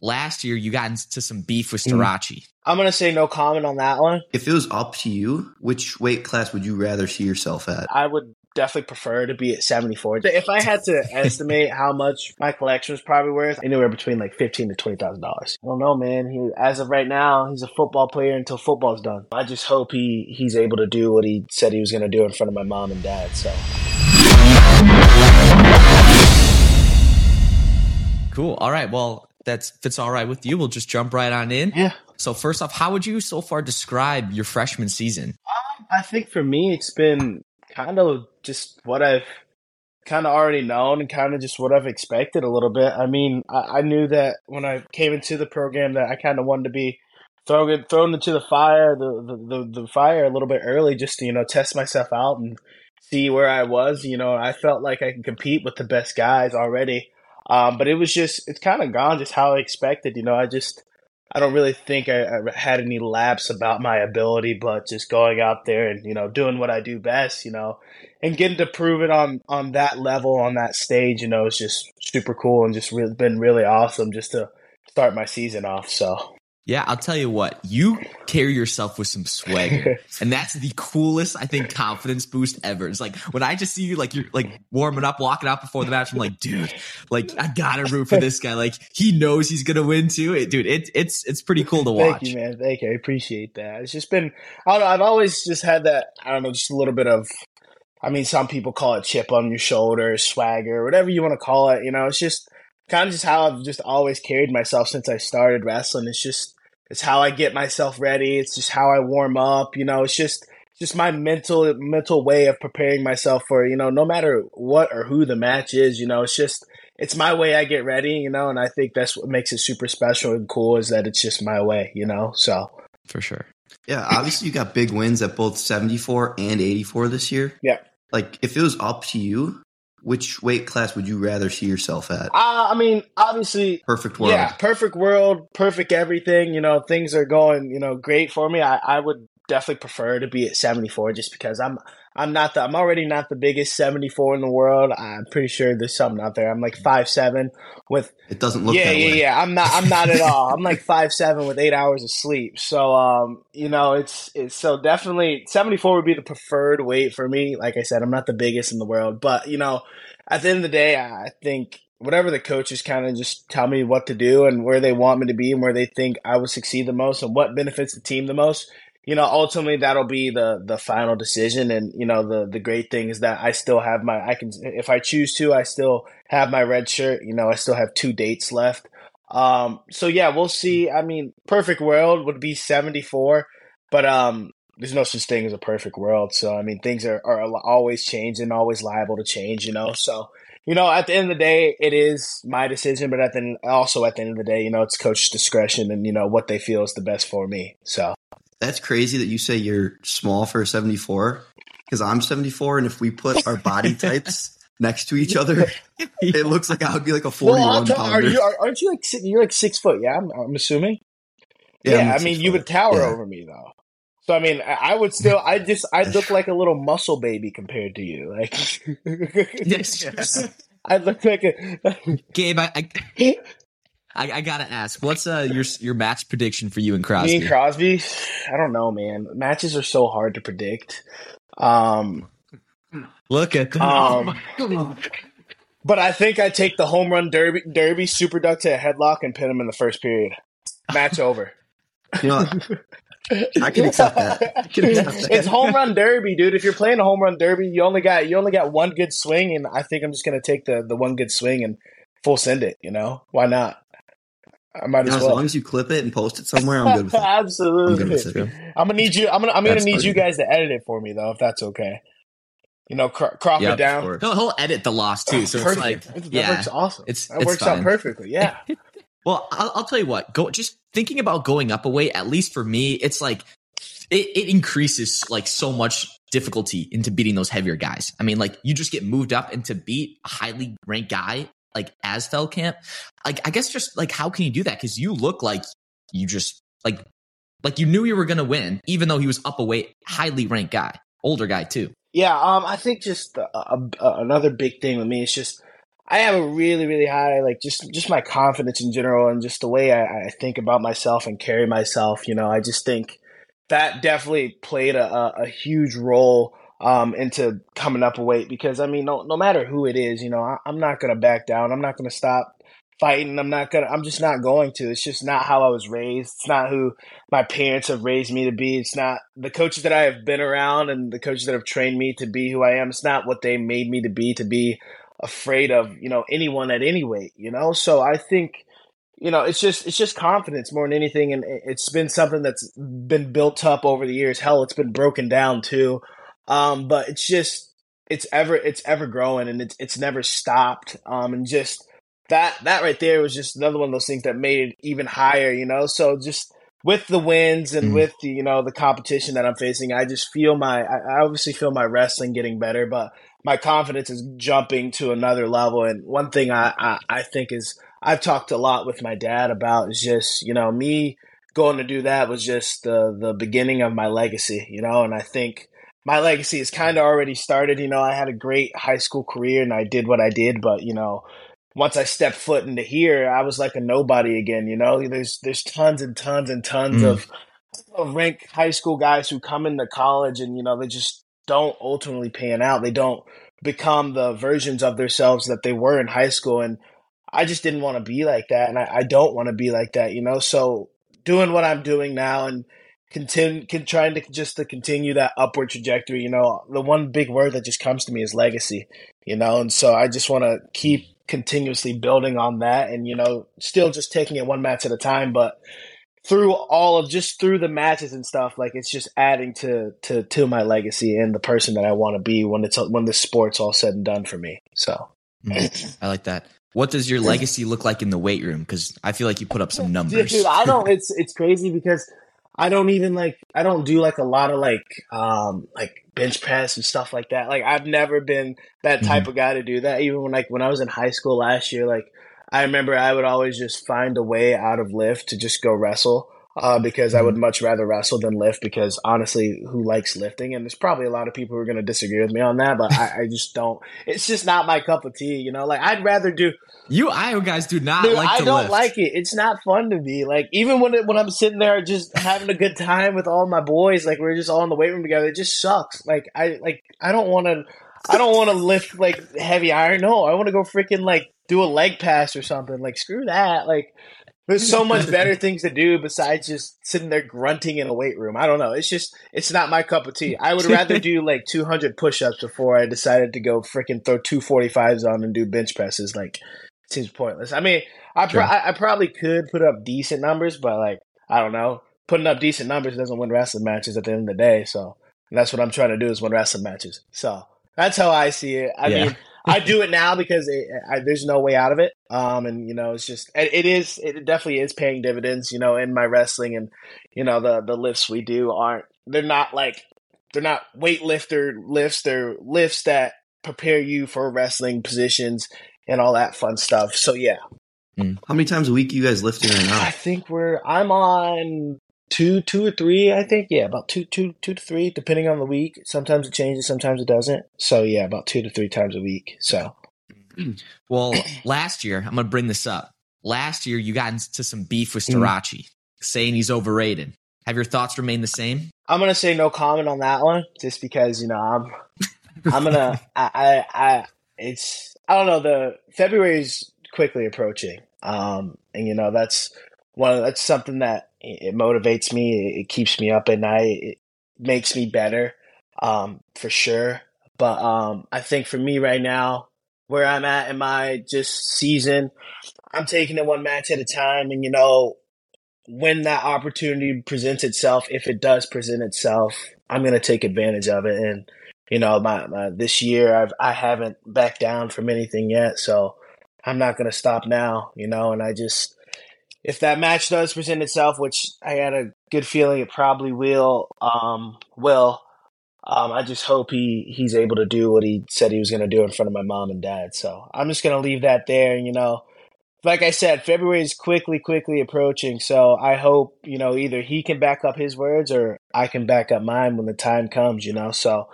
last year you got into some beef with Mhm. Starocci. I'm gonna say no comment on that one. If it was up to you, which weight class would you rather see yourself at? I would definitely prefer to be at 74. If I had to estimate how much my collection was probably worth, anywhere between like fifteen to twenty thousand dollars. I don't know, man. He, as of right now, he's a football player until football's done. I just hope he he's able to do what he said he was going to do in front of my mom and dad. So Cool. All right. Well, that's if it's all right with you, we'll just jump right on in. yeah, So first off, how would you so far describe your freshman season? Um, I think for me, it's been kind of just what I've kind of already known and kind of just what I've expected a little bit. I mean, I, I knew that when I came into the program that I kind of wanted to be thrown thrown into the fire, the, the the the fire a little bit early, just to you know test myself out and see where I was. You know, I felt like I could compete with the best guys already. Um, but it was just it's kind of gone just how I expected. You know, I just I don't really think I, I had any lapse about my ability, but just going out there and you know doing what I do best, you know, and getting to prove it on on that level on that stage, you know, is just super cool and just really, been really awesome just to start my season off. So Yeah, I'll tell you what, you carry yourself with some swagger. and that's the coolest, I think, confidence boost ever. It's like when I just see you like you're like warming up, walking out before the match, I'm like, dude, like I gotta root for this guy. Like he knows he's gonna win too. It, dude, it, it's it's pretty cool to watch. Thank you, man. Thank you. I appreciate that. It's just been, I don't know, I've always just had that, I don't know, just a little bit of, I mean, some people call it chip on your shoulder, swagger, whatever you want to call it. You know, it's just kind of just how I've just always carried myself since I started wrestling. It's just, it's how I get myself ready. It's just how I warm up. You know, it's just, just my mental mental way of preparing myself for you know no matter what or who the match is you know it's just it's my way I get ready you know and I think that's what makes it super special and cool is that it's just my way you know so For sure. Yeah, obviously you got big wins at both 74 and 84 this year. Yeah. Like if it was up to you, which weight class would you rather see yourself at? uh, I mean obviously Perfect world. yeah perfect world perfect everything you know things are going you know great for me I, I would definitely prefer to be at 74 just because I'm I'm not the I'm already not the biggest 74 in the world I'm pretty sure there's something out there I'm like five seven with It doesn't look yeah, yeah, way. yeah. I'm not. I'm not at all. I'm like five seven with eight hours of sleep. So, um, you know, it's it's so definitely 74 would be the preferred weight for me. Like I said, I'm not the biggest in the world, but you know, at the end of the day, I think whatever the coaches kind of just tell me what to do and where they want me to be and where they think I would succeed the most and what benefits the team the most. You know, ultimately that'll be the the final decision. And you know, the the great thing is that I still have my. I can if I choose to, I still have my red shirt. You know, I still have two dates left. Um, so yeah, we'll see. I mean, perfect world would be 74, but um, there's no such thing as a perfect world. So I mean, things are, are always changing, always liable to change, you know. So, you know, at the end of the day, it is my decision, but at the also at the end of the day, you know, it's coach's discretion and you know what they feel is the best for me. So That's crazy that you say you're small for a 74 because I'm 74 and if we put our body types next to each other, it looks like I would be like a 41 Well, I'll tell- are pounder. you are, aren't you like si- you're like six foot? Yeah, I'm, I'm assuming. Yeah, Yeah, I'm I mean, you would tower Yeah. over me though. So I mean, I, I would still, I just, I look like a little muscle baby compared to you. Like, Yes. I look like a. Gabe, I, I, I, I gotta ask, what's uh your your match prediction for you and Crosby? Me and Crosby, I don't know, man. Matches are so hard to predict. Um, Look at that. um, but I think I take the home run derby, derby super duck to a headlock and pin him in the first period. Match over. You know, I can accept that. I can accept that. it's home run derby, dude. If you're playing a home run derby, you only got you only got one good swing, and I think I'm just gonna take the the one good swing and full send it. You know why not? I might You know, as as long as you clip it and post it somewhere, I'm good with it. I'm Absolutely. good with it. I'm gonna need you. I'm gonna. I'm gonna need you funny. guys to edit it for me though, if that's okay. You know, cro- crop Yep, it down. He'll, he'll edit the loss too, oh, so it's like, that yeah. works awesome. It's- that it's works out perfectly. Yeah. Well, I'll, I'll tell you what. Go just thinking about going up a weight. At least for me, it's like it, it increases like so much difficulty into beating those heavier guys. I mean, like you just get moved up and to beat a highly ranked guy like as Camp. Like I guess just like how can you do that? Because you look like you just like like you knew you were gonna win, even though he was up a weight, highly ranked guy, older guy too. Yeah, um, I think just uh, uh, another big thing with me is just I have a really, really high, like just just my confidence in general, and just the way I, I think about myself and carry myself. You know, I just think that definitely played a, a huge role um, into coming up a weight because I mean, no, no matter who it is, you know, I, am not gonna back down. I'm not gonna stop fighting. I'm not gonna. I'm just not going to. It's just not how I was raised. It's not who my parents have raised me to be. It's not the coaches that I have been around and the coaches that have trained me to be who I am. It's not what they made me to be to be afraid of you know anyone at any weight. You know, so I think you know it's just it's just confidence more than anything, and it's been something that's been built up over the years. Hell, it's been broken down too, um, but it's just it's ever it's ever growing and it's it's never stopped. Um, and just that that right there was just another one of those things that made it even higher. You know, so just with the wins and mm. with the you know the competition that I'm facing, I just feel my I obviously feel my wrestling getting better, but my confidence is jumping to another level. And one thing I, I, I think is I've talked a lot with my dad about is just, you know, me going to do that was just the, the beginning of my legacy, you know, and I think my legacy is kind of already started. You know, I had a great high school career and I did what I did, but, you know, once I stepped foot into here, I was like a nobody again. You know, there's there's tons and tons and tons mm. of, of ranked high school guys who come into college and you know they just don't ultimately pan out. They don't become the versions of themselves that they were in high school. And I just didn't want to be like that. And I, I don't want to be like that, you know? So doing what I'm doing now and continue, can, trying to just to continue that upward trajectory, you know, the one big word that just comes to me is legacy, you know? And so I just want to keep continuously building on that and, you know, still just taking it one match at a time, but through all of just through the matches and stuff like it's just adding to to to my legacy and the person that I want to be when it's when the sport's all said and done for me so. Mm, I like that. What does your legacy look like in the weight room? Because I feel like you put up some numbers. Dude I don't it's it's crazy because I don't even like I don't do like a lot of like um like bench press and stuff like that like I've never been that type mm-hmm. of guy to do that even when like when I was in high school last year like I remember I would always just find a way out of lift to just go wrestle. Uh, because I would mm-hmm. much rather wrestle than lift. Because honestly, who likes lifting? And there's probably a lot of people who are going to disagree with me on that, but I, I, just don't. It's just not my cup of tea. You know, like I'd rather do. You Iowa guys do not dude, like. I don't lift. like it. It's not fun to me. Like even when it, when I'm sitting there just having a good time with all my boys, like we're just all in the weight room together. It just sucks. Like I like I don't want to. I don't want to lift like heavy iron. No, I want to go freaking like do a leg pass or something. Like screw that. Like there's so much better things to do besides just sitting there grunting in a weight room. I don't know. It's just it's not my cup of tea. I would rather do like 200 push-ups before I decided to go freaking throw 245s on and do bench presses. Like it seems pointless. I mean, I pro- I, I probably could put up decent numbers, but like I don't know, putting up decent numbers doesn't win wrestling matches at the end of the day. So that's what I'm trying to do is win wrestling matches. So that's how I see it. I yeah. mean, I do it now because it, I, there's no way out of it. Um, and you know, it's just it, it is it definitely is paying dividends. You know, in my wrestling and you know the the lifts we do aren't they're not like they're not weightlifter lifts. They're lifts that prepare you for wrestling positions and all that fun stuff. So yeah. Mm. How many times a week you guys lifting right now? I think we're I'm on two two or three i think. Yeah about two two two to three depending on the week. Sometimes it changes sometimes it doesn't. So yeah about two to three times a week. So. Well last year i'm gonna bring this up. Last year you got into some beef with Starocci mm. saying he's overrated. Have your thoughts remained the same? I'm gonna say no comment on that one just because you know i'm i'm gonna I, I i it's i don't know the february's quickly approaching. Um and you know that's one that's something that it motivates me. It keeps me up at night. It makes me better, um, for sure. But um, I think for me right now, where I'm at in my just season, I'm taking it one match at a time. And you know, when that opportunity presents itself, if it does present itself, I'm gonna take advantage of it. And you know, my, my this year I've I haven't backed down from anything yet, so I'm not gonna stop now. You know, and I just if that match does present itself, which I had a good feeling it probably will, um, will. Um, I just hope he he's able to do what he said he was going to do in front of my mom and dad. So I'm just going to leave that there. You know, like I said, February is quickly, quickly approaching. So I hope you know either he can back up his words or I can back up mine when the time comes. You know, so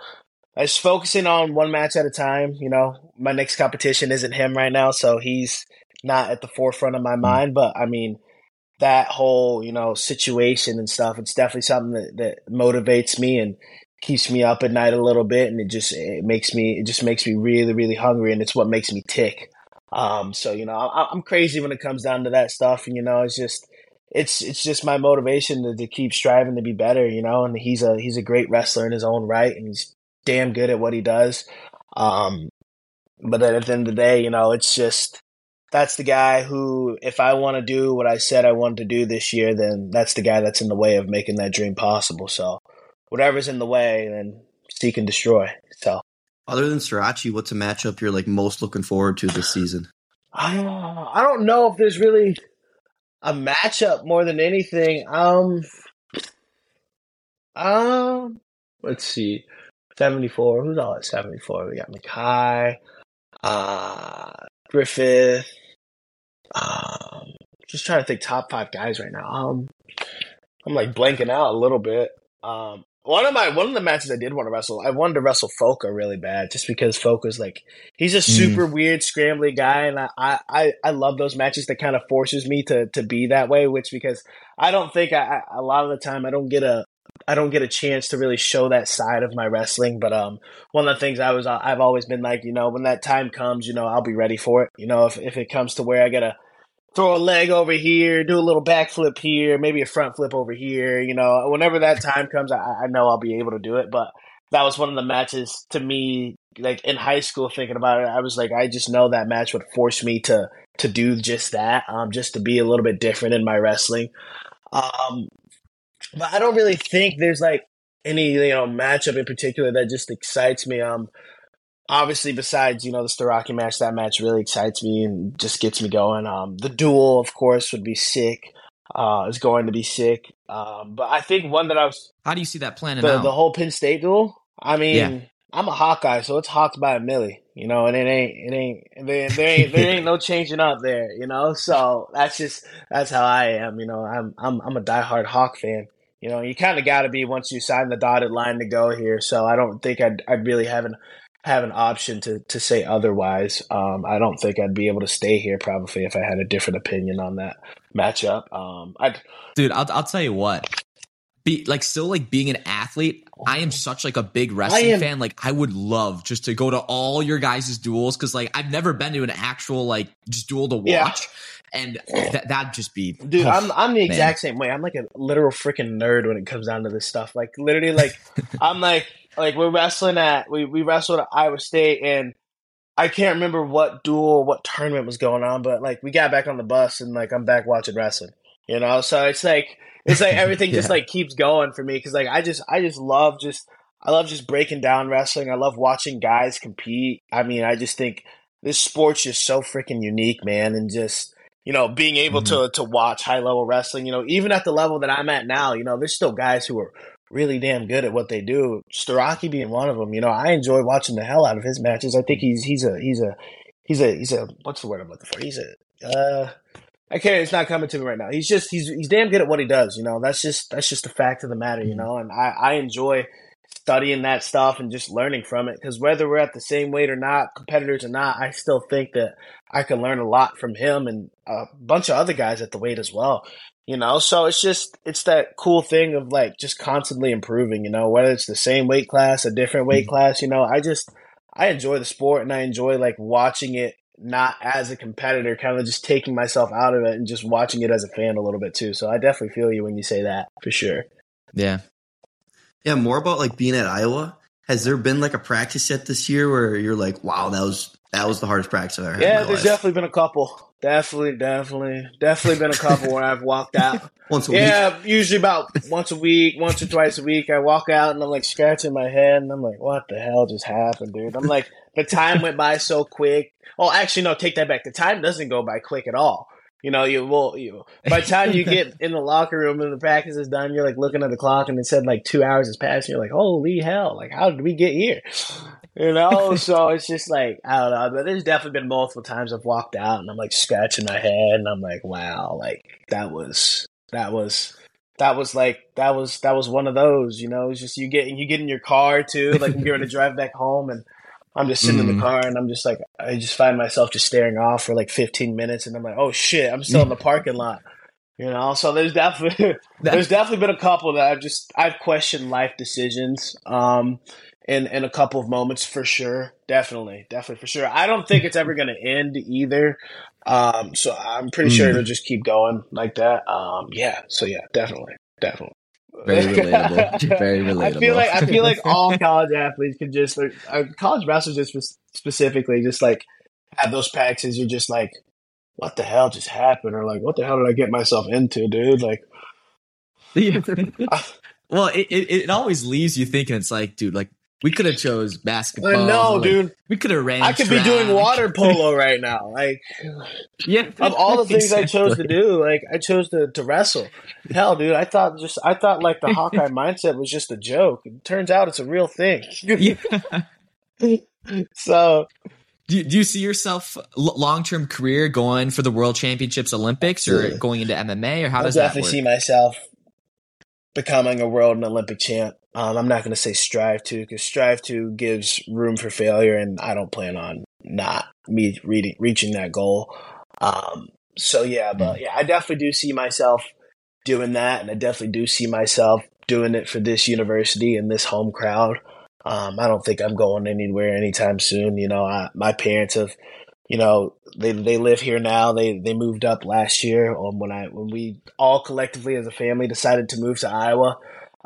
I just focusing on one match at a time. You know, my next competition isn't him right now, so he's not at the forefront of my mind. But I mean, that whole you know situation and stuff, it's definitely something that, that motivates me and keeps me up at night a little bit, and it just it makes me it just makes me really really hungry, and it's what makes me tick. Um, so you know, I, I'm crazy when it comes down to that stuff, and you know, it's just it's it's just my motivation to, to keep striving to be better, you know. And he's a he's a great wrestler in his own right, and he's damn good at what he does. Um, but then at the end of the day, you know, it's just that's the guy who, if I want to do what I said I wanted to do this year, then that's the guy that's in the way of making that dream possible. So whatever's in the way, then seek and destroy. So other than Starocci, what's a matchup you're like most looking forward to this season? I I don't know if there's really a matchup more than anything. Um, um, let's see, seventy four. Who's all at seventy four? We got Mackay, uh, Griffith. Um, just trying to think top five guys right now. Um, I'm like blanking out a little bit. Um, one of my one of the matches I did want to wrestle, I wanted to wrestle Foka really bad, just because Foka's like he's a mm. super mm. weird scrambly guy, and I, I I love those matches that kind of forces me to to be that way. Which because I don't think I, I a lot of the time I don't get a I don't get a chance to really show that side of my wrestling. But um, one of the things I was I've always been like, you know, when that time comes, you know, I'll be ready for it. You know, if if it comes to where I gotta throw a leg over here, do a little backflip here, maybe a front flip over here. You know, whenever that time comes, I, I know I'll be able to do it. But that was one of the matches to me, like in high school, thinking about it, I was like, I just know that match would force me to to do just that, um, just to be a little bit different in my wrestling. Um, but I don't really think there's like any you know matchup in particular that just excites me. Um, obviously besides you know the Starocci match, that match really excites me and just gets me going. Um, the duel, of course, would be sick. Uh, is going to be sick. Um, but I think one that I was. How do you see that planning the, out? The whole Penn State duel. I mean, yeah. I'm a Hawkeye, so it's hawked by a millie, you know, and it ain't, it ain't, there, there ain't, there ain't no changing up there, you know. So that's just that's how I am, you know. I'm, I'm, I'm a diehard Hawk fan. You know, you kind of got to be once you sign the dotted line to go here. So I don't think I'd, I'd really have an have an option to to say otherwise. Um, I don't think I'd be able to stay here probably if I had a different opinion on that matchup. Um, I'd, dude, I'll I'll tell you what. Be like still like being an athlete. I am such like a big wrestling fan. Like I would love just to go to all your guys' duels because like I've never been to an actual like just duel to watch. Yeah and that that'd just be dude. I'm I'm the exact same way. I'm like a literal freaking nerd when it comes down to this stuff. Like literally, like I'm like like we're wrestling at we we wrestled at Iowa State and I can't remember what duel what tournament was going on, but like we got back on the bus and like I'm back watching wrestling. You know, so it's like it's like everything yeah. just like keeps going for me because like I just I just love just I love just breaking down wrestling. I love watching guys compete. I mean, I just think this sport's just so freaking unique, man, and just you know being able mm-hmm. to to watch high level wrestling. You know, even at the level that I'm at now, you know, there's still guys who are really damn good at what they do. Starocci being one of them. You know, I enjoy watching the hell out of his matches. I think he's he's a he's a he's a he's a what's the word I'm looking for? He's a uh I can't it's not coming to me right now. He's just he's he's damn good at what he does, you know. That's just that's just the fact of the matter, you mm-hmm. know, and I, I enjoy studying that stuff and just learning from it. Because whether we're at the same weight or not, competitors or not, I still think that I can learn a lot from him and a bunch of other guys at the weight as well you know? So it's just it's that cool thing of like just constantly improving you know? Whether it's the same weight class a different weight mm-hmm. class you know? I just i enjoy the sport and i enjoy like watching it not as a competitor kind of just taking myself out of it and just watching it as a fan a little bit too. So i definitely feel you when you say that for sure. Yeah. Yeah more about like being at iowa. Has there been like a practice set this year where you're like wow that was that was the hardest practice i've ever had yeah there's life. definitely been a couple Definitely, definitely, definitely been a couple where I've walked out. once a week. yeah, week. usually about once a week, once or twice a week. I walk out and I'm like scratching my head and I'm like, what the hell just happened, dude? I'm like, the time went by so quick. Oh, actually, no, take that back. The time doesn't go by quick at all. You know, you will. You by the time you get in the locker room and the practice is done, you're like looking at the clock and it said like two hours has passed. And you're like, holy hell! Like, how did we get here? You know, so it's just like I don't know. But there's definitely been multiple times I've walked out and I'm like scratching my head and I'm like, wow, like that was that was that was like that was that was one of those. You know, it's just you get you get in your car too. Like you're going to drive back home, and I'm just sitting mm. in the mm. car, and I'm just like I just find myself just staring off for like 15 minutes, and I'm like, oh shit, I'm still in the parking lot. You know, so there's definitely there's definitely been a couple that I've just I've questioned life decisions. Um, in in a couple of moments for sure. Definitely, definitely for sure. I don't think it's ever going to end either. Um, so I'm pretty mm. sure it'll just keep going like that. Um, yeah. So yeah, definitely, definitely. Very relatable. Very relatable. I feel like I feel like all college athletes can just like uh, college wrestlers just specifically just like have those practices. You're just like, what the hell just happened, or like, what the hell did I get myself into, dude? Like, well, it, it it always leaves you thinking. It's like, dude, like we could have chose basketball. I know, dude. We could have ran. I could track. be doing water polo right now. Like, yeah. Of all the things exactly. I chose to do, like I chose to, to wrestle. Hell, dude, I thought just I thought like the Hawkeye mindset was just a joke. It turns out it's a real thing. So, do you, do you see yourself long term career going for the World Championships, Olympics, or going into MMA, or how I does that definitely see myself becoming a world and Olympic champ. Um, I'm not going to say strive to because strive to gives room for failure, and I don't plan on not me reading, reaching that goal. Um, so yeah, but yeah, I definitely do see myself doing that, and I definitely do see myself doing it for this university and this home crowd. Um, I don't think I'm going anywhere anytime soon. You know, I, my parents have, you know, they they live here now. They they moved up last year um, when I when we all collectively as a family decided to move to Iowa.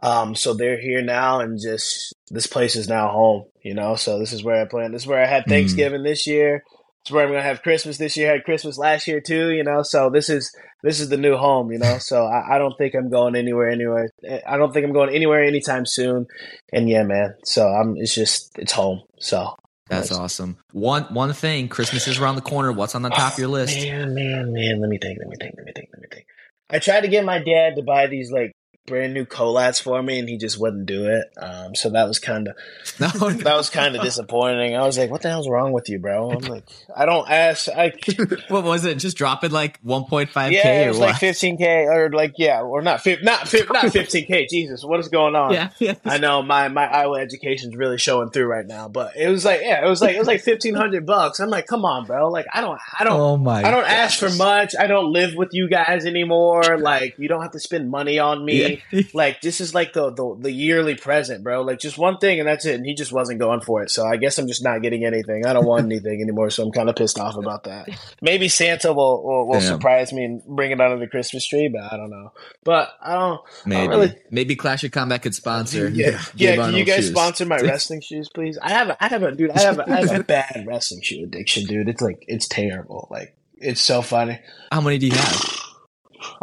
Um, so they're here now, and just this place is now home. You know, so this is where I plan. This is where I had hmm. Thanksgiving mm. this year. It's where I'm gonna have Christmas this year. I had Christmas last year too. You know, so this is this is the new home. You know, so I, I don't think I'm going anywhere. Anywhere. I don't think I'm going anywhere anytime soon. And yeah, man. So I'm. It's just it's home. So that's awesome. One one thing, Christmas is around the corner. What's on the top oh, of your list? Man, man, man. Let me think. Let me think. Let me think. Let me think. I tried to get my dad to buy these like brand new colats for me, and he just wouldn't do it. Um, so that was kind of no, that was kind of disappointing. I was like, "What the hell's wrong with you, bro?" I'm like, "I don't ask." I what was it? Just drop it like 1.5k? Yeah, it was like 15k, or like yeah, or not fi- not fi- not 15k. Jesus, what is going on? Yeah, yeah. I know my my Iowa education's really showing through right now, but it was like yeah, it was like it was like 1500 bucks. I'm like, come on, bro. Like I don't I don't oh my I don't gosh. ask for much. I don't live with you guys anymore. Like you don't have to spend money on me. Yeah. like this is like the, the, the yearly present, bro. Like just one thing and that's it. And he just wasn't going for it. So I guess I'm just not getting anything. I don't want anything anymore. So I'm kind of pissed off about that. Maybe Santa will will, will surprise me and bring it under the Christmas tree, but I don't know. But I don't. Maybe I don't really, maybe Clash of Combat could sponsor. Yeah, yeah. Can you guys shoes. sponsor my wrestling shoes, please? I have a, I have a dude. I have a, I have a bad wrestling shoe addiction, dude. It's like it's terrible. Like it's so funny. How many do you have?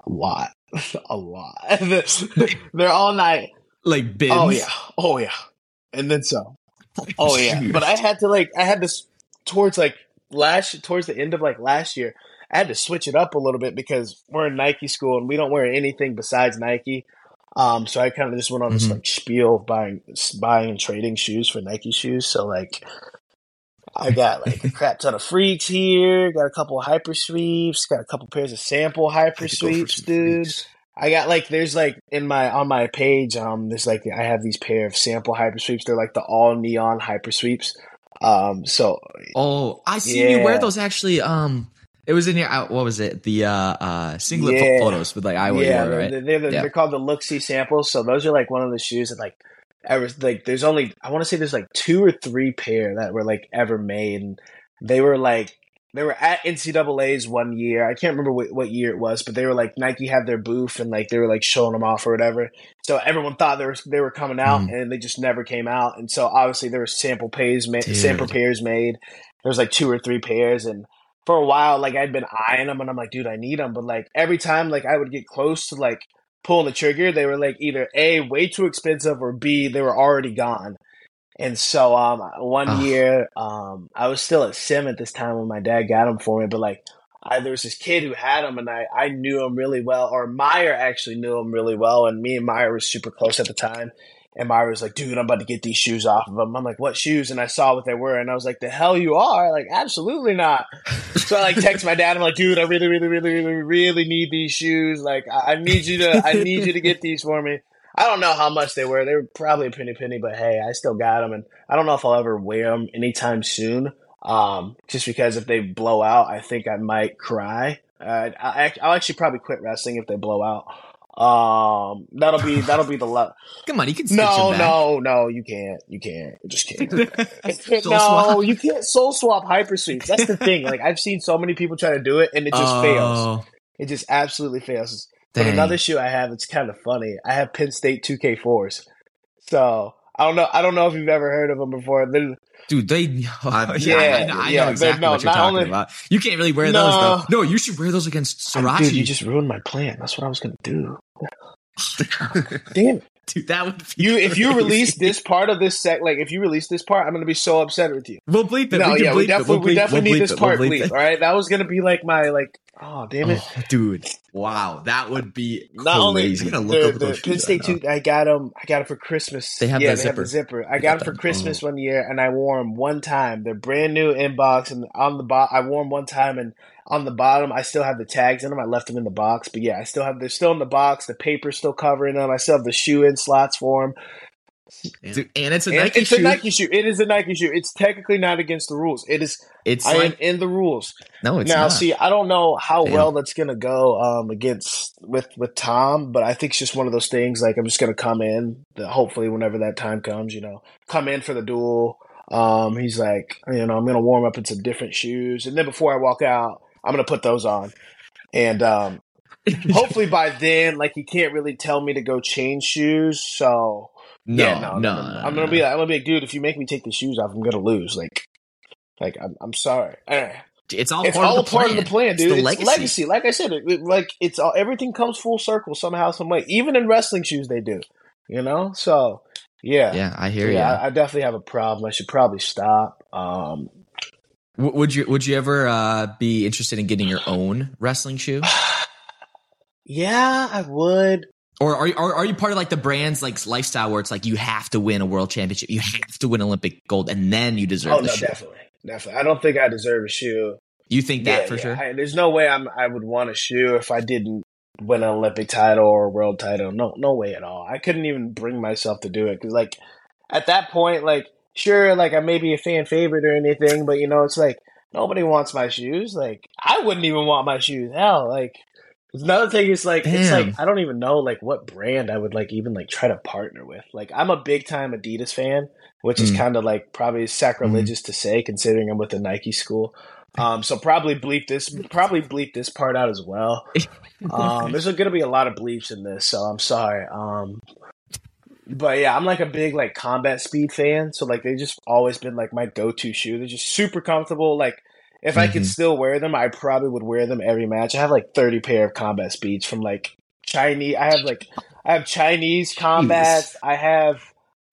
A lot. a lot. They're all night. Like bins. Oh yeah. Oh yeah. And then so. Oh yeah. But I had to like I had this towards like last towards the end of like last year. I had to switch it up a little bit because we're in Nike school and we don't wear anything besides Nike. Um, so I kind of just went on this mm-hmm. like spiel of buying, buying and trading shoes for Nike shoes. So like, I got like a crap ton of freaks here. Got a couple of hyper sweeps. Got a couple pairs of sample hyper sweeps, dude. Freaks. I got like there's like in my on my page um there's like I have these pair of sample hyper sweeps. They're like the all neon hyper sweeps. Um, so oh, I see yeah. you wear those actually. Um, it was in your uh, what was it? The uh uh singlet yeah. photos with like I yeah, right? They're, they're, yeah. they're called the look see samples. So those are like one of the shoes that like ever like there's only I want to say there's like two or three pair that were like ever made and they were like they were at NCAA's one year. I can't remember what, what year it was, but they were like Nike had their booth and like they were like showing them off or whatever. So everyone thought they were they were coming out mm. and they just never came out. And so obviously there were sample pairs made, sample pairs made. There was like two or three pairs and for a while like I'd been eyeing them and I'm like, dude, I need them. But like every time like I would get close to like pulling the trigger, they were like either a way too expensive or b they were already gone. And so um one oh. year um I was still at sim at this time when my dad got them for me, but like I, there was this kid who had him and I, I knew him really well, or Meyer actually knew him really well, and me and Meyer were super close at the time. And Myra was like, dude, I'm about to get these shoes off of them. I'm like, what shoes? And I saw what they were. And I was like, the hell you are? Like, absolutely not. so I like text my dad. I'm like, dude, I really, really, really, really, really need these shoes. Like, I, I need you to, I need you to get these for me. I don't know how much they were. They were probably a penny penny, but hey, I still got them. And I don't know if I'll ever wear them anytime soon. Um, just because if they blow out, I think I might cry. Uh, I, I'll actually probably quit wrestling if they blow out. Um, that'll be that'll be the love. Come on, you can. No, no, no, you can't. You can't. You just can't. no, swap. you can't soul swap hypersweeps. That's the thing. Like I've seen so many people try to do it, and it just oh. fails. It just absolutely fails. Dang. But another shoe I have, it's kind of funny. I have Penn State two K fours. So I don't know. I don't know if you've ever heard of them before. They're, Dude, they oh, yeah, I, I yeah, know exactly no, what you're talking only, about. You can't really wear no, those though. No, you should wear those against Starocci. Dude, you just ruined my plan. That's what I was gonna do. Damn it. Dude, that would you crazy. if you release this part of this set, like if you release this part, I'm gonna be so upset with you. We'll bleep it. No, we yeah, we definitely, we'll we definitely we'll need this part we'll bleep. bleep all right, that was gonna be like my like. Oh damn it, oh, dude! Wow, that would be not only gonna look the, the Penn State two. I got them. I got it for Christmas. They have yeah, the they zipper. have the zipper. I got them for Christmas oh. one year, and I wore them one time. They're brand new inbox, and on the bottom, I wore them one time, and on the bottom, I still have the tags in them. I left them in the box, but yeah, I still have. They're still in the box. The paper's still covering them. I still have the shoe in slots for them. Dude, and it's a Nike it's shoe. a Nike shoe. It is a Nike shoe. It's technically not against the rules. It is. It's I like, am in the rules. No, it's now. Not. See, I don't know how Damn. well that's gonna go um, against with with Tom, but I think it's just one of those things. Like I'm just gonna come in. Hopefully, whenever that time comes, you know, come in for the duel. Um, he's like, you know, I'm gonna warm up in some different shoes, and then before I walk out, I'm gonna put those on, and um, hopefully by then, like he can't really tell me to go change shoes, so no, yeah, no, no, no, I'm gonna be like, I'm gonna be like, dude, if you make me take the shoes off, I'm gonna lose. Like, like I'm, I'm sorry. Eh. It's all it's part all of the part plan. of the plan, dude. It's, it's legacy. legacy. Like I said, it, it, like it's all everything comes full circle somehow, some way. Even in wrestling shoes, they do. You know, so yeah, yeah, I hear so, you. I, I, definitely have a problem. I should probably stop. Um, would you Would you ever uh, be interested in getting your own wrestling shoe? yeah, I would. Or are, you are are you part of like the brand's like lifestyle where it's like you have to win a world championship, you have to win Olympic gold, and then you deserve oh, the no, shoe? Definitely, definitely. I don't think I deserve a shoe. You think that yeah, for yeah. sure? I, there's no way I'm I would want a shoe if I didn't win an Olympic title or a world title. No, no way at all. I couldn't even bring myself to do it because like at that point, like sure, like I may be a fan favorite or anything, but you know, it's like nobody wants my shoes. Like I wouldn't even want my shoes. Hell, like Another thing is like Damn. it's like I don't even know like what brand I would like even like try to partner with. Like I'm a big time Adidas fan, which mm. is kind of like probably sacrilegious mm. to say considering I'm with the Nike school. Um, so probably bleep this, probably bleep this part out as well. Um, there's going to be a lot of bleeps in this, so I'm sorry. Um, but yeah, I'm like a big like combat speed fan, so like they just always been like my go-to shoe. They're just super comfortable. Like if mm-hmm. I could mm-hmm. still wear them, I probably would wear them every match. I have like 30 pair of combat speeds from like Chinese. I have like I have Chinese combats. I have.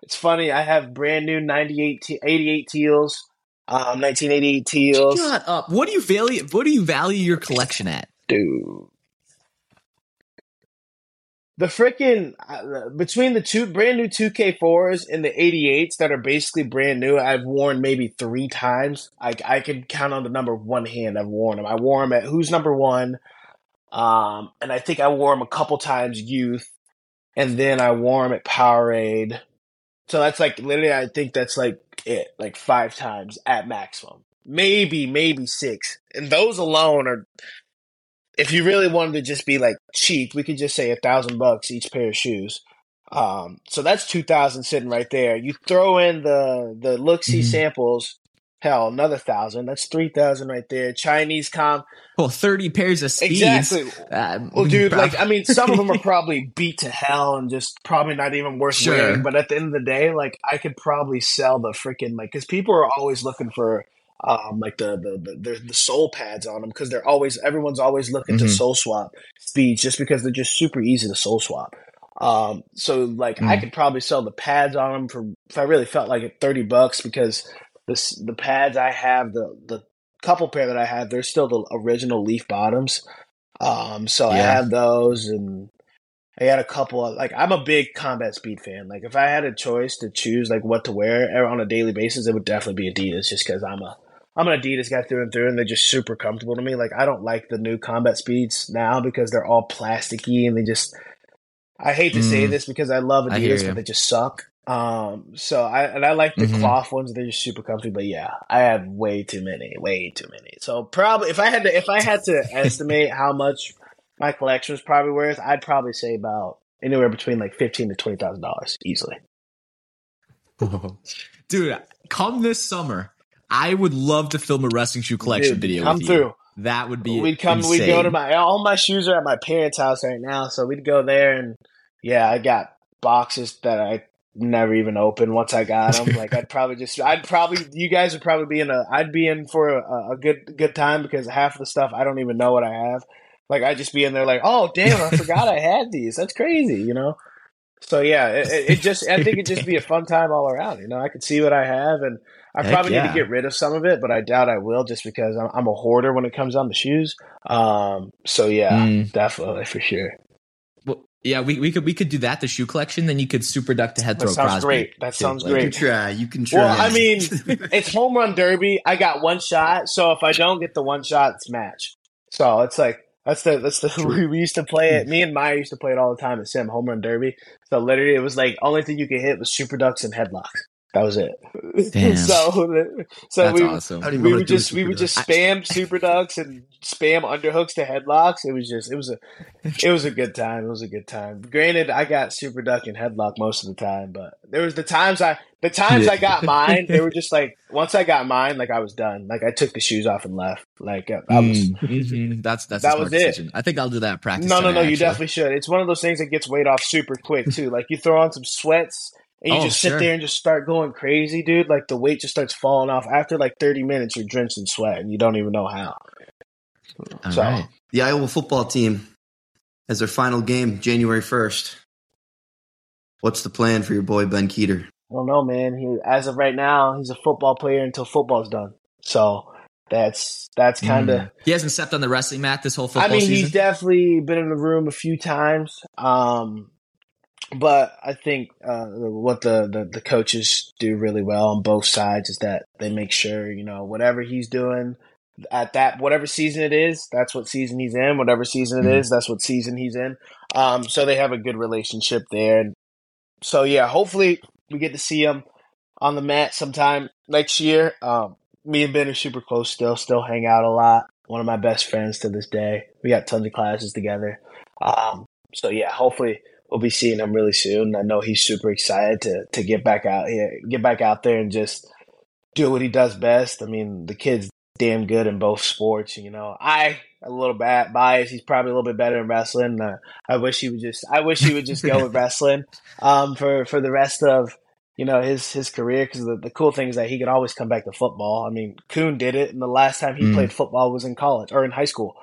It's funny. I have brand new 98 t- 88 teals. Um, 1988 teals. Shut up. What do you value? What do you value your collection at, dude? The freaking uh, between the two brand new 2K4s and the 88s that are basically brand new, I've worn maybe three times. I I can count on the number one hand I've worn them. I wore them at Who's Number One, um, and I think I wore them a couple times Youth, and then I wore them at Powerade. So that's like literally, I think that's like it, like five times at maximum, maybe maybe six, and those alone are if you really wanted to just be like cheap, we could just say a thousand bucks each pair of shoes. Um, so that's two thousand sitting right there. You throw in the the look see mm-hmm. samples, hell, another thousand. That's three thousand right there. Chinese com. Well, thirty pairs of speeds. Exactly. Uh, well, dude, like I mean, some of them are probably beat to hell and just probably not even worth sure. wearing. But at the end of the day, like I could probably sell the freaking like because people are always looking for um, like the the the, the soul pads on them because they're always everyone's always looking mm-hmm. to soul swap speeds just because they're just super easy to soul swap. Um, so like mm. I could probably sell the pads on them for if I really felt like it thirty bucks because this the pads I have the the couple pair that I have they're still the original leaf bottoms. Um, so yeah. I have those and I had a couple of like I'm a big combat speed fan. Like if I had a choice to choose like what to wear on a daily basis, it would definitely be Adidas just because I'm a I'm an Adidas guy through and through, and they're just super comfortable to me. Like I don't like the new combat speeds now because they're all plasticky and they just. I hate to mm. say this because I love Adidas, I but they just suck. Um, so I and I like the mm-hmm. cloth ones; they're just super comfy. But yeah, I have way too many, way too many. So probably if I had to, if I had to estimate how much my collection was probably worth, I'd probably say about anywhere between like fifteen to twenty thousand dollars easily. Dude, come this summer, I would love to film a wrestling shoe collection Dude, video. Come through. You. That would be. We'd come. Insane. We'd go to my. All my shoes are at my parents' house right now, so we'd go there and yeah, I got boxes that I never even opened once I got them. like I'd probably just, I'd probably, you guys would probably be in a, I'd be in for a, a, good, good time because half of the stuff I don't even know what I have. Like I'd just be in there like, oh damn, I forgot I had these. That's crazy, you know. So yeah, it, it just, I think it'd just be a fun time all around. You know, I could see what I have, and I Heck probably yeah. need to get rid of some of it, but I doubt I will, just because I'm, I'm a hoarder when it comes down to shoes. Um, so yeah, mm. definitely for sure. Yeah, we, we could we could do that the shoe collection. Then you could super duck to head throw. That sounds Crosby, great. That sounds great. You can try. You can try. Well, I mean, it's home run derby. I got one shot, so if I don't get the one shot, it's match. So it's like that's the that's the we, we used to play it. Me and Maya used to play it all the time at Sim Home Run Derby. So literally, it was like only thing you could hit was super ducks and headlocks. That was it. Damn. so so That's we, awesome. we would just we would just spam super ducks and spam underhooks to headlocks. It was just it was a it was a good time. It was a good time. Granted, I got super duck and headlock most of the time, but there was the times I the times yeah. I got mine. They were just like once I got mine, like I was done. Like I took the shoes off and left. Like I was. Mm-hmm. That's that's that was decision. it. I think I'll do that practice. No, no, no. Actually. You definitely should. It's one of those things that gets weight off super quick too. like you throw on some sweats and you oh, just sit sure. there and just start going crazy, dude. Like the weight just starts falling off. After like 30 minutes, you're drenched in sweat and you don't even know how. All so, right. the Iowa football team has their final game January 1st. What's the plan for your boy Ben Kueter? I don't know, man. He, as of right now, he's a football player until football's done. So that's that's kind of. Mm. He hasn't stepped on the wrestling mat this whole football. I mean, season? he's definitely been in the room a few times. Um, but I think uh, what the, the, the coaches do really well on both sides is that they make sure you know whatever he's doing at that whatever season it is, that's what season he's in. Whatever season it mm-hmm. is, that's what season he's in. Um, so they have a good relationship there. And so yeah, hopefully we get to see him on the mat sometime next year. Um, me and Ben are super close still, still hang out a lot. One of my best friends to this day. We got tons of classes together. Um, so yeah, hopefully we'll be seeing him really soon. I know he's super excited to to get back out here, get back out there, and just do what he does best. I mean, the kid's damn good in both sports. You know, I a little bit biased. He's probably a little bit better in wrestling. Uh, I wish he would just. I wish he would just go with wrestling um, for for the rest of you know his his career. Because the, the cool thing is that he could always come back to football. I mean, Coon did it, and the last time he mm. played football was in college or in high school.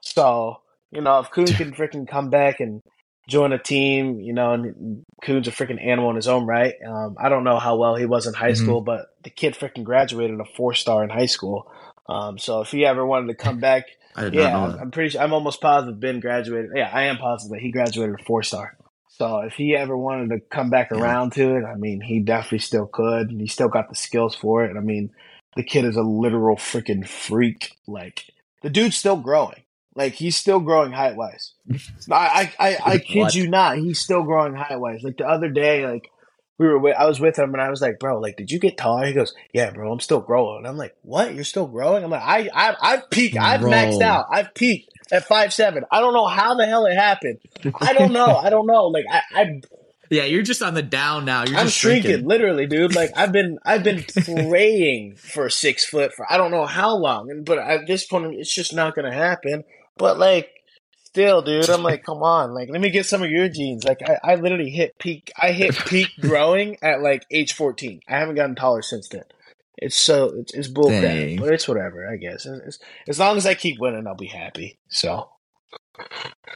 So you know, if Coon can freaking come back and join a team, you know, and Coon's a freaking animal in his own right. Um, I don't know how well he was in high mm-hmm. school, but the kid freaking graduated a four star in high school. Um, so if he ever wanted to come back, yeah, I'm pretty sure, I'm almost positive Ben graduated. Yeah, I am positive that he graduated a four star. So if he ever wanted to come back yeah. around to it, I mean, he definitely still could. He still got the skills for it. I mean, the kid is a literal freaking freak. Like the dude's still growing. Like he's still growing height wise. I, I, I, I kid you not, he's still growing height wise. Like the other day, like we were, with, I was with him and I was like, bro, like, did you get taller? He goes, yeah, bro, I'm still growing. And I'm like, what? You're still growing? I'm like, I, I, I've peaked. I've bro. maxed out. I've peaked at five seven. I don't know how the hell it happened. I don't know. I don't know. Like I, I yeah, you're just on the down now. You're I'm shrinking. shrinking, literally, dude. Like I've been, I've been praying for six foot for I don't know how long, and but at this point, it's just not going to happen. But like, still, dude, I'm like, come on, like, let me get some of your genes. Like, I, I literally hit peak. I hit peak growing at like age 14. I haven't gotten taller since then. It's so it's, it's bullcrap, but it's whatever. I guess it's, as long as I keep winning, I'll be happy. So,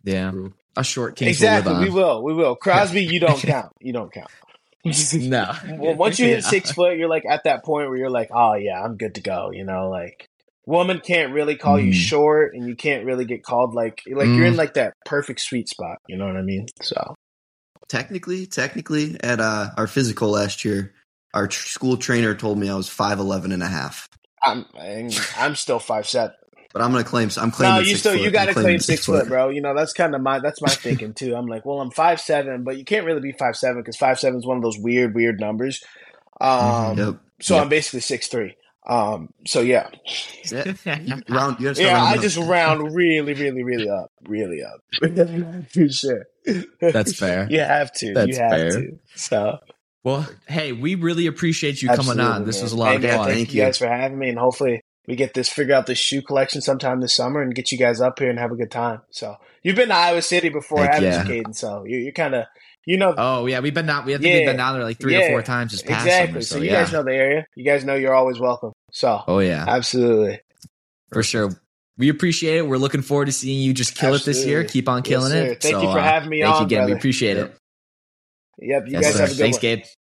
yeah, a short king. Exactly, we will, we will. Crosby, you don't count. You don't count. no. well, once you hit six foot, you're like at that point where you're like, oh yeah, I'm good to go. You know, like woman can't really call you Mm. short, and you can't really get called like like you're in like that perfect sweet spot. You know what I mean? So Technically, technically, at uh, our physical last year, our tr- school trainer told me I was 5'11 and a half. I'm I'm, I'm still five seven. But I'm gonna claim. I'm claiming. No, you six still foot. you got to claim six foot, bro. You know that's kind of my that's my thinking too. I'm like, well, I'm five seven, but you can't really be five seven because five seven is one of those weird weird numbers. Um, Yep. so Yep. I'm basically six three. Um, so yeah, Yeah. Round. You gotta yeah, I up. just round really, really, really up, really up for sure. That's fair. You have to. That's you have fair. to. So Well, hey, we really appreciate you coming on. absolutely, This was a lot Hey, of man, fun. Thank, Thank you you. guys for having me, and hopefully we get this figure out this shoe collection sometime this summer and get you guys up here and have a good time. So you've been to Iowa City before, Heck haven't yeah. you, Cayden? So you're, you're kind of you know Oh yeah, we've been down. We have to Yeah. been down there like three Yeah. or four times this past exactly. summer. So, So, you yeah. guys know the area. You guys know you're always welcome. So oh yeah, absolutely. for sure. We appreciate it. We're looking forward to seeing you just kill it this year. Keep on killing sir. it. Thank So, you for uh, having me Thank on, you again. We brother. appreciate it. Yep. You Yes, guys sir. have a good Thanks, one. Gabe.